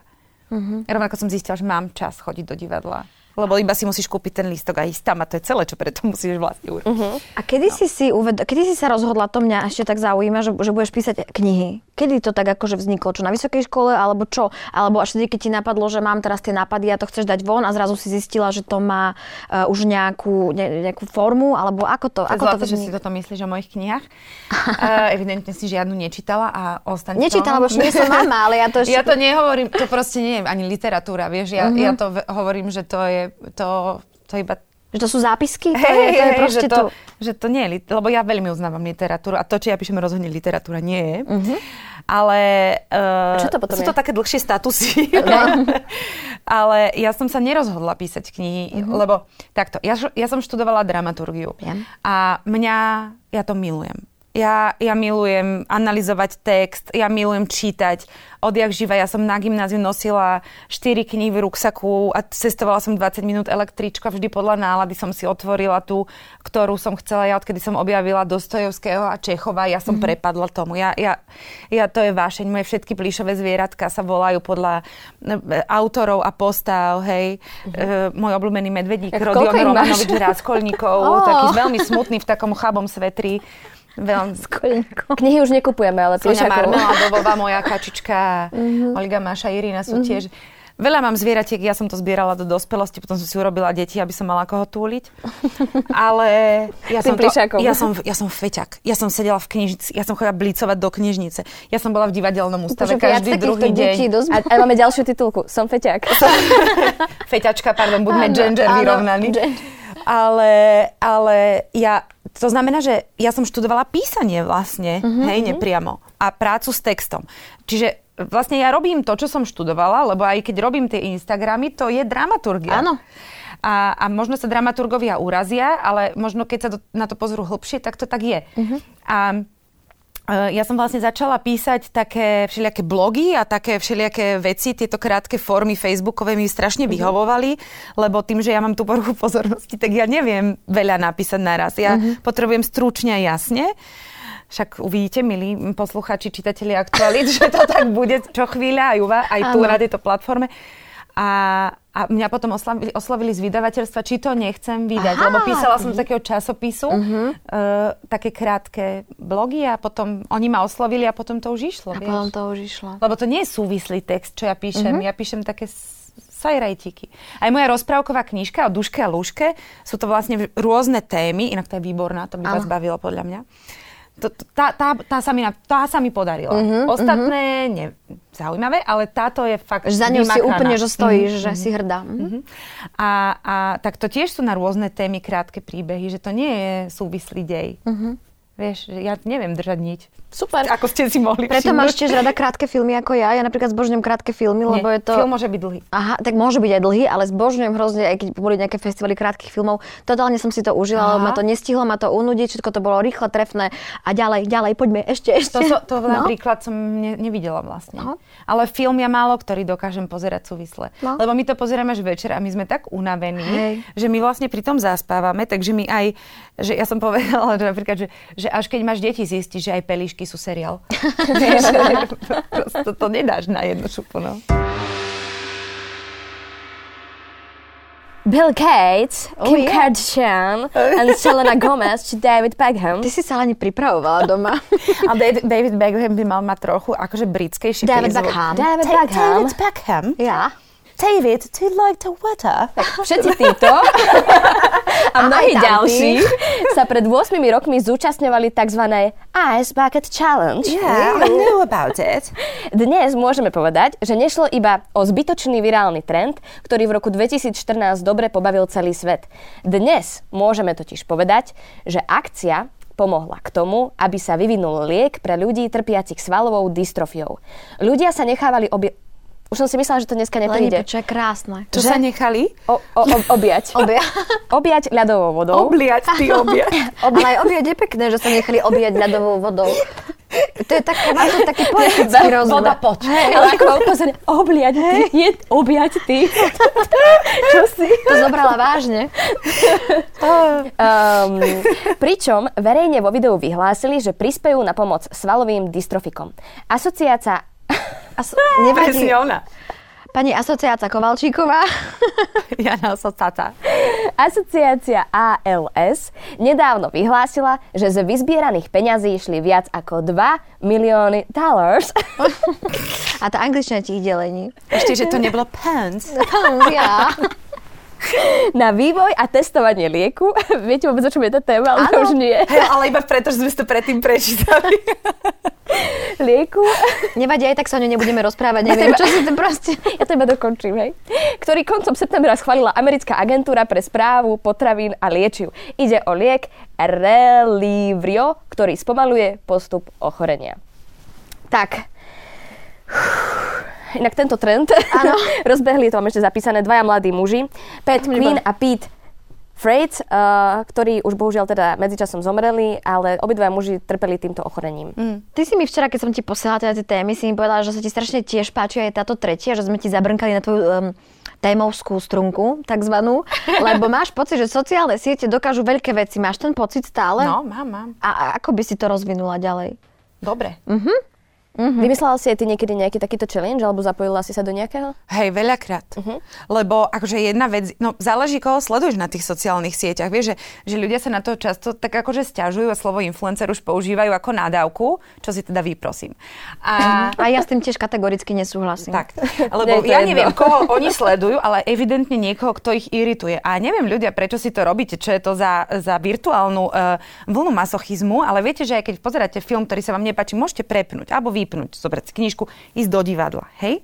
Mm-hmm. Rovnako som zistila, že mám čas chodiť do divadla. Lebo iba si musíš kúpiť ten lístok a ísť tam a to je celé, čo preto musíš vlastne urobiť. Uh-huh. A kedy, no. si si uved- kedy si sa rozhodla, to mňa ešte tak zaujíma, že, že budeš písať knihy? Kedy to tak akože vzniklo? Čo na vysokej škole alebo čo? Alebo až vtedy, keď ti napadlo, že mám teraz tie nápady a to chceš dať von a zrazu si zistila, že to má uh, už nejakú, ne, nejakú formu? Alebo ako to, To je ako zlaté, to že vzniklo? si toto myslíš o mojich knihách. uh, <laughs> evidentne si žiadnu nečítala a ostaň v Nečítala, lebo nie som mama, ale ja to <laughs> ešte... Ja to nehovorím, to proste nie je ani literatúra, vieš. Ja, Mhm. ja to v- hovorím, že to je, to, to je iba Že to sú zápisky? To je, to je proste že, to, tu. že to nie je, lebo ja veľmi uznávam literatúru a to, čo ja píšem, rozhodne literatúra nie je. Mhm. Ale uh, Čo to potom sú je? to také dlhšie statusy. <laughs> Ale ja som sa nerozhodla písať knihy, lebo takto, ja, ja som študovala dramaturgiu Viem. a mňa, ja to milujem. Ja, ja milujem analyzovať text, ja milujem čítať. Odjak živa, ja som na gymnáziu nosila 4 knihy v ruksaku a cestovala som 20 minút električka, vždy podľa nálady som si otvorila tú, ktorú som chcela. Ja odkedy som objavila Dostojevského a Čechova, ja som mm-hmm. prepadla tomu. Ja, ja, ja, to je vášeň. Moje všetky plíšové zvieratka sa volajú podľa e, autorov a postav, hej. Mm-hmm. E, môj obľúbený medvedík, Rodion? Romanovič Ráskolníkov, Ó. <laughs> taký veľmi smutný v takom chabom svetri. Veľmi? <laughs> Knihy už nekupujeme, ale Sonia. Marmeladová, moja <laughs> kačička, Olga Maša, Irina sú tiež. Veľa mám zvieratiek, ja som to zbierala do dospelosti, potom som si urobila deti, aby som mala koho túliť. Ale ja som, to, ja, som, ja som feťak. Ja som sedela v knižnici, ja som chodila blicovať do knižnice. Ja som bola v divadelnom ústave Bože, každý druhý deň. dosť... A, a máme ďalšiu titulku. Som feťák. <laughs> Feťačka, pardon, buďme gender vyrovnaní. Ale, ale ja, to znamená, že ja som študovala písanie vlastne, Mhm, hej, nepriamo. A prácu s textom. Čiže vlastne ja robím to, čo som študovala, lebo aj keď robím tie Instagramy, to je dramaturgia. Áno. A, a možno sa dramaturgovia urazia, ale možno keď sa do, na to pozrú hlbšie, tak to tak je. Mhm. A e, ja som vlastne začala písať také všelijaké blogy a také všelijaké veci, tieto krátke formy facebookové mi strašne Mhm. vyhovovali, lebo tým, že ja mám tú poruchu pozornosti, tak ja neviem veľa napísať naraz. Ja Mhm. potrebujem stručne a jasne. Však uvidíte, milí posluchači, čitatelia aktualit, <laughs> že to tak bude čo chvíľa aj, u vás, aj tu na tejto platforme. A, a mňa potom oslavili, oslovili z vydavateľstva, či to nechcem vydať, Aha. lebo písala som z takého časopisu, uh-huh. uh, také krátke blogy a potom oni ma oslovili a potom to už išlo. A vieš. potom to už išlo. Lebo to nie je súvislý text, čo ja píšem. Uh-huh. Ja píšem také sajrajtiky. Aj moja rozprávková knižka o duške a lúške sú to vlastne rôzne témy, inak to je výborná, to by vás Áno. bavilo podľa mňa. To- tá, tá, tá, sa mi, tá sa mi podarila. Uh-huh, Ostatné ne, zaujímavé, ale táto je fakt Že za ňou si úplne, že stojíš, že si hrdá. Mhm. Mhm. A, a tak to tiež sú na rôzne témy krátke príbehy, že to nie je súvislý dej. Mhm. Vieš, ja neviem držať niť. Super. Ako ste si mohli Preto všimnúť. máš tiež rada krátke filmy ako ja. Ja napríklad zbožňujem krátke filmy, Nie, lebo je to... Film môže byť dlhý. Aha, tak môže byť aj dlhý, ale zbožňujem hrozne, aj keď boli nejaké festivaly krátkych filmov. Totálne som si to užila, lebo ma to nestihlo, ma to unudiť, všetko to bolo rýchle, trefné a ďalej, ďalej, poďme, ešte, ešte. To, to, to No. napríklad som ne, nevidela vlastne. Aha. Ale film ja málo ktorý dokážem pozerať súvisle. No. Lebo my to pozeráme až večer a my sme tak unavení, Hej. že my vlastne pri tom zaspávame, takže my aj, že ja som povedala, že napríklad, že, že až keď máš deti, zistíš, že aj pelíšky sú seriál. <laughs> Prosto to nedáš na jednu šupu, no. Bill Gates, Oh, Kim yeah. Kardashian and Selena Gomez či David Beckham. Ty si sa ani pripravovala doma. <laughs> A David, David Beckham by mal mať trochu akože britskejší David prízvuk. Beckham. David Ta- Beckham. David Beckham. ja. David, do you like the weather? Všetci títo <laughs> a mnohí ďalší <laughs> sa pred 8 rokmi zúčastňovali tzv. Ice Bucket Challenge. Yeah, I knew about it. Dnes môžeme povedať, že nešlo iba o zbytočný virálny trend, ktorý v roku 2014 dobre pobavil celý svet. Dnes môžeme totiž povedať, že akcia pomohla k tomu, aby sa vyvinul liek pre ľudí trpiacich svalovou dystrofiou. Ľudia sa nechávali obie... Už som si myslela, že to dneska Leni, nepríde. čo je krásne. Čo sa nechali? O, o, objať. <laughs> Obia. Objať ľadovou vodou. Obliať, ty <laughs> obliať. Ale aj objať je pekné, že sa nechali objať ľadovou vodou. To je také, má to taký poetický <laughs> rozmer. Voda poď. Ale ako pozor, objať ty, je objať ty. Čo si? To zobrala vážne. Um, pričom verejne vo videu vyhlásili, že prispejú na pomoc svalovým dystrofikom. Asociácia... A s- nevadí. Presne ona. Pani asociáca Kovalčíková. <laughs> Jana Socata. Asociácia ALS nedávno vyhlásila, že z vyzbieraných peňazí išli viac ako 2 milióny dollars <laughs> A tá angličtina ti ich delení. Ešte, že to nebolo pants. ja. <laughs> <laughs> na vývoj a testovanie lieku. <laughs> Viete vôbec, o čom je tá téma? Ale už nie. Hej, ale iba preto, že sme si to predtým prečítali. <laughs> Lieku. Nevadí, aj tak sa o ňu nebudeme rozprávať. Neviem, čo si to proste... Ja to iba dokončím, hej. Ktorý koncom septembra schválila americká agentúra pre správu potravín a liečiv. Ide o liek Relivrio, ktorý spomaluje postup ochorenia. Tak. Inak tento trend Áno. <laughs> rozbehli, to mám ešte zapísané, dvaja mladí muži, Pat Queen a Pete Freight, uh, ktorí už bohužiaľ teda medzičasom zomreli, ale obidvaja muži trpeli týmto ochorením. Mm. Ty si mi včera, keď som ti posielala teda tie témy, si mi povedala, že sa ti strašne tiež páči aj táto tretia, že sme ti zabrnkali na tvoju um, témovskú strunku, takzvanú, <laughs> lebo máš pocit, že sociálne siete dokážu veľké veci. Máš ten pocit stále? No, mám, mám. A, a ako by si to rozvinula ďalej? Dobre. Mm-hmm. Vymyslela si aj ty niekedy nejaký takýto challenge, alebo zapojila si sa do nejakého? Hej, veľakrát. Uh-huh. Lebo akože jedna vec, no záleží, koho sleduješ na tých sociálnych sieťach. Vieš, že, že ľudia sa na to často tak akože stiažujú a slovo influencer už používajú ako nádavku, čo si teda vyprosím. A, A ja s tým tiež kategoricky nesúhlasím. Tak, lebo <laughs> ja jedno. neviem, koho oni sledujú, ale evidentne niekoho, kto ich irituje. A neviem ľudia, prečo si to robíte, čo je to za, za virtuálnu uh, vlnu masochizmu, ale viete, že aj keď pozeráte film, ktorý sa vám nepáči, môžete prepnúť alebo vypnúť, zobrať si knižku, ísť do divadla, hej?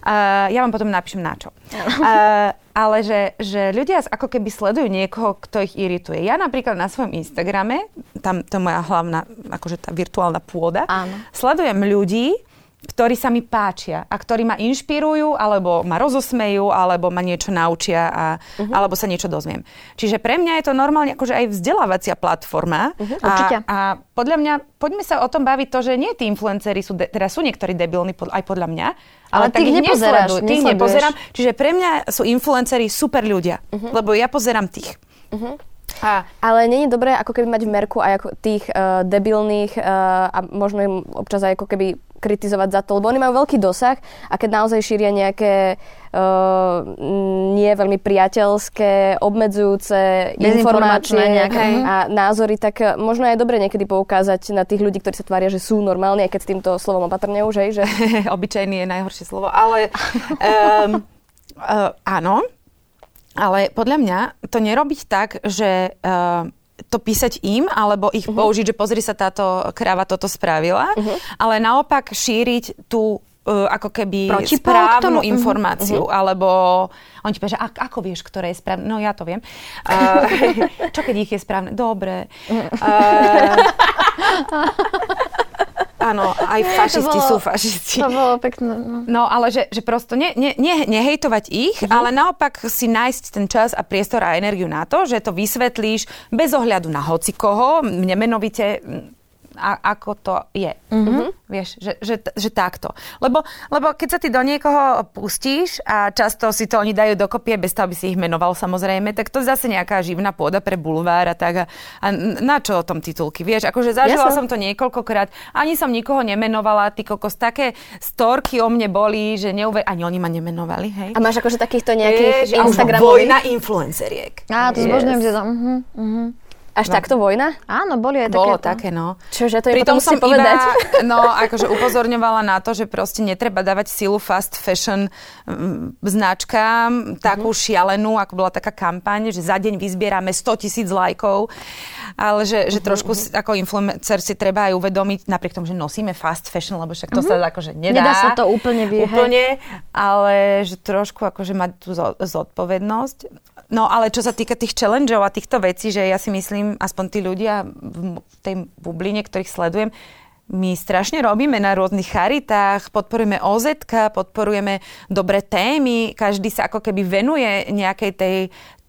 Uh, ja vám potom napíšem na čo. Uh, ale že, že ľudia ako keby sledujú niekoho, kto ich irituje. Ja napríklad na svojom Instagrame, tam to je moja hlavná, akože tá virtuálna pôda, Áno. sledujem ľudí, ktorí sa mi páčia a ktorí ma inšpirujú, alebo ma rozosmejú, alebo ma niečo naučia, a, uh-huh. alebo sa niečo dozviem. Čiže pre mňa je to normálne akože aj vzdelávacia platforma. Uh-huh. Určite. A, a podľa mňa, poďme sa o tom baviť to, že nie tí influenceri sú, de, teda sú niektorí debilní pod, aj podľa mňa, Ale tak ty ich ich nesleduješ. nepozerám. Čiže pre mňa sú influenceri super ľudia, uh-huh. lebo ja pozerám tých. Uh-huh. A Ale není dobré ako keby mať v merku aj ako tých uh, debilných uh, a možno im občas aj ako keby kritizovať za to, lebo oni majú veľký dosah a keď naozaj šíria nejaké uh, nie veľmi priateľské, obmedzujúce informácie Dezinformačné nejaké, hej, mhm. a názory, tak možno je dobre niekedy poukázať na tých ľudí, ktorí sa tvária, že sú normálni, aj keď s týmto slovom opatrne už, hej, že <laughs> Obyčajný je najhoršie slovo, ale <laughs> um, uh, áno, ale podľa mňa to nerobiť tak, že uh, to písať im, alebo ich uh-huh. použiť, že pozri sa, táto kráva toto spravila, uh-huh. ale naopak šíriť tú uh, ako keby Protipol správnu tomu? Mhm. informáciu, uh-huh. alebo on ti povie, že ak, ako vieš, ktoré je správne? No ja to viem. Uh, <laughs> čo keď ich je správne? Dobre. Uh, <laughs> áno, aj <laughs> fašisti bolo- sú fašisti. To bolo pekné. No. No, ale že, že prosto ne, ne, ne, nehejtovať ich, Mhm. ale naopak si nájsť ten čas a priestor a energiu na to, že to vysvetlíš bez ohľadu na hocikoho, nemenovite a, ako to je. Mhm. Uh-huh. Vieš, že, že, že takto. Lebo, lebo keď sa ty do niekoho pustíš a často si to oni dajú dokopie, bez toho, aby si ich menoval samozrejme, tak to je zase nejaká živná pôda pre bulvár a tak. A, a na čo o tom titulky? Vieš, akože zažila Jasné. som to niekoľkokrát, ani som nikoho nemenovala, ty kokos, také storky o mne boli, že neuver... Ani oni ma nemenovali, hej? a máš akože takýchto nejakých už Instagramových. Vojna influenceriek. Á, to Yes. zbožňujem tieto. Mhm, mhm. Až takto vojna? Áno, boli aj Bolo takéto. také, no. Čože, to im Pritom potom som povedať. iba, no, <laughs> akože upozorňovala na to, že proste netreba dávať silu fast fashion mm, značkám, takú šialenú, ako bola taká kampaň, že za deň vyzbierame 100 tisíc lajkov, ale že, že trošku si- ako influencer si treba aj uvedomiť, napriek tomu, že nosíme fast fashion, lebo však to sa akože nedá. Nedá sa to úplne vie- Úplne, ale že trošku akože mať tú zo- zodpovednosť. No ale čo sa týka tých challengeov a týchto vecí, že ja si myslím, aspoň tí ľudia v tej bubline, ktorých sledujem, my strašne robíme na rôznych charitách, podporujeme OZ, podporujeme dobré témy, každý sa ako keby venuje nejakej tej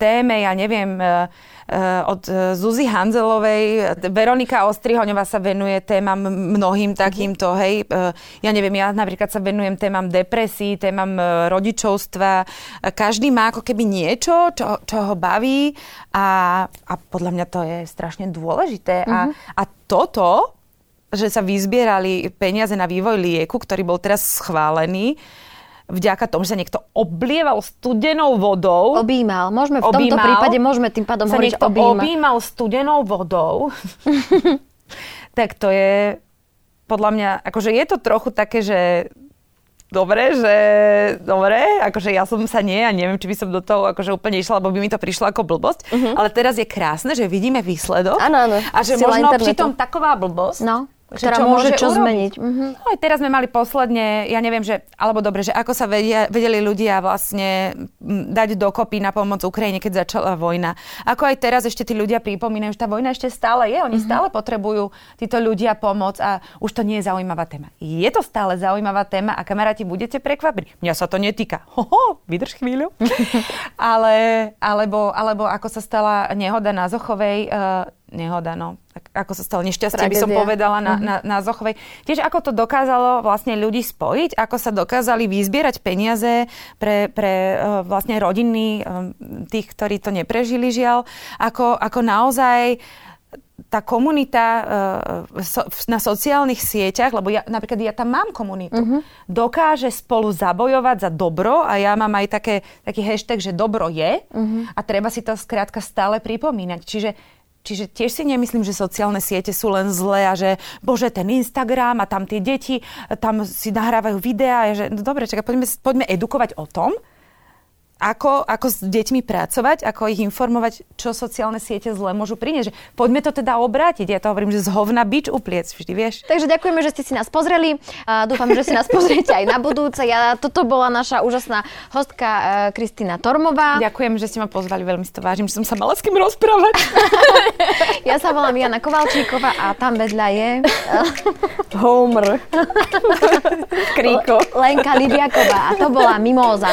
téme, ja neviem, e, e, od Zuzy Hanzelovej, Veronika Ostrihoňová sa venuje témam mnohým takýmto, hej, e, ja neviem, ja napríklad sa venujem témam depresí, témam rodičovstva, každý má ako keby niečo, čo, čo ho baví a, a podľa mňa to je strašne dôležité. A, a toto že sa vyzbierali peniaze na vývoj lieku, ktorý bol teraz schválený, vďaka tomu, že sa niekto oblieval studenou vodou. Obímal. Môžeme v tomto Obímal. prípade môžeme tým pádom sa hovoriť niekto objímal studenou vodou, <laughs> tak to je podľa mňa, akože je to trochu také, že dobre, že dobre, akože ja som sa nie a neviem, či by som do toho akože úplne išla, lebo by mi to prišlo ako blbosť, ale teraz je krásne, že vidíme výsledok Áno, áno. a že Sila možno internetu. pritom taková blbosť, No, že ktorá čo môže čo urobiť. zmeniť. Mhm. No aj teraz sme mali posledne, ja neviem, že, alebo dobre, že ako sa vedia, vedeli ľudia vlastne dať dokopy na pomoc Ukrajine, keď začala vojna. Ako aj teraz ešte tí ľudia pripomínajú, že tá vojna ešte stále je, oni Mhm. stále potrebujú títo ľudia pomoc a už to nie je zaujímavá téma. Je to stále zaujímavá téma a kamaráti, budete prekvapení. Mňa sa to netýka. Hoho, vydrž chvíľu. <laughs> Ale, alebo, alebo ako sa stala nehoda na Zochovej, uh, nehoda, no, ako sa stalo nešťastie, by som Tragédia. povedala na, na, na Zochovej. Tiež ako to dokázalo vlastne ľudí spojiť, ako sa dokázali vyzbierať peniaze pre, pre uh, vlastne rodiny um, tých, ktorí to neprežili žiaľ, ako, ako naozaj tá komunita uh, so, na sociálnych sieťach, lebo ja napríklad ja tam mám komunitu, uh-huh. dokáže spolu zabojovať za dobro a ja mám aj také, taký hashtag, že dobro je uh-huh. a treba si to skrátka stále pripomínať. Čiže Čiže tiež si nemyslím, že sociálne siete sú len zlé a že bože, ten Instagram a tam tie deti, tam si nahrávajú videá. a Že, no dobre, čakaj, poďme, poďme edukovať o tom, ako, ako s deťmi pracovať, ako ich informovať, čo sociálne siete zle môžu priniesť. Poďme to teda obrátiť. Ja to hovorím, že z hovna bič upliec, vždy vieš. Takže ďakujeme, že ste si nás pozreli. A dúfam, že si nás pozriete aj na budúce. Ja, toto bola naša úžasná hostka eh, Kristina Tormová. Ďakujem, že ste ma pozvali, veľmi si to vážim, že som sa mala s kým rozprávať. <laughs> Ja sa volám Jana Kovalčíková a tam vedľa je Homer. Kríko. <laughs> Lenka Lidiaková a to bola Mimóza.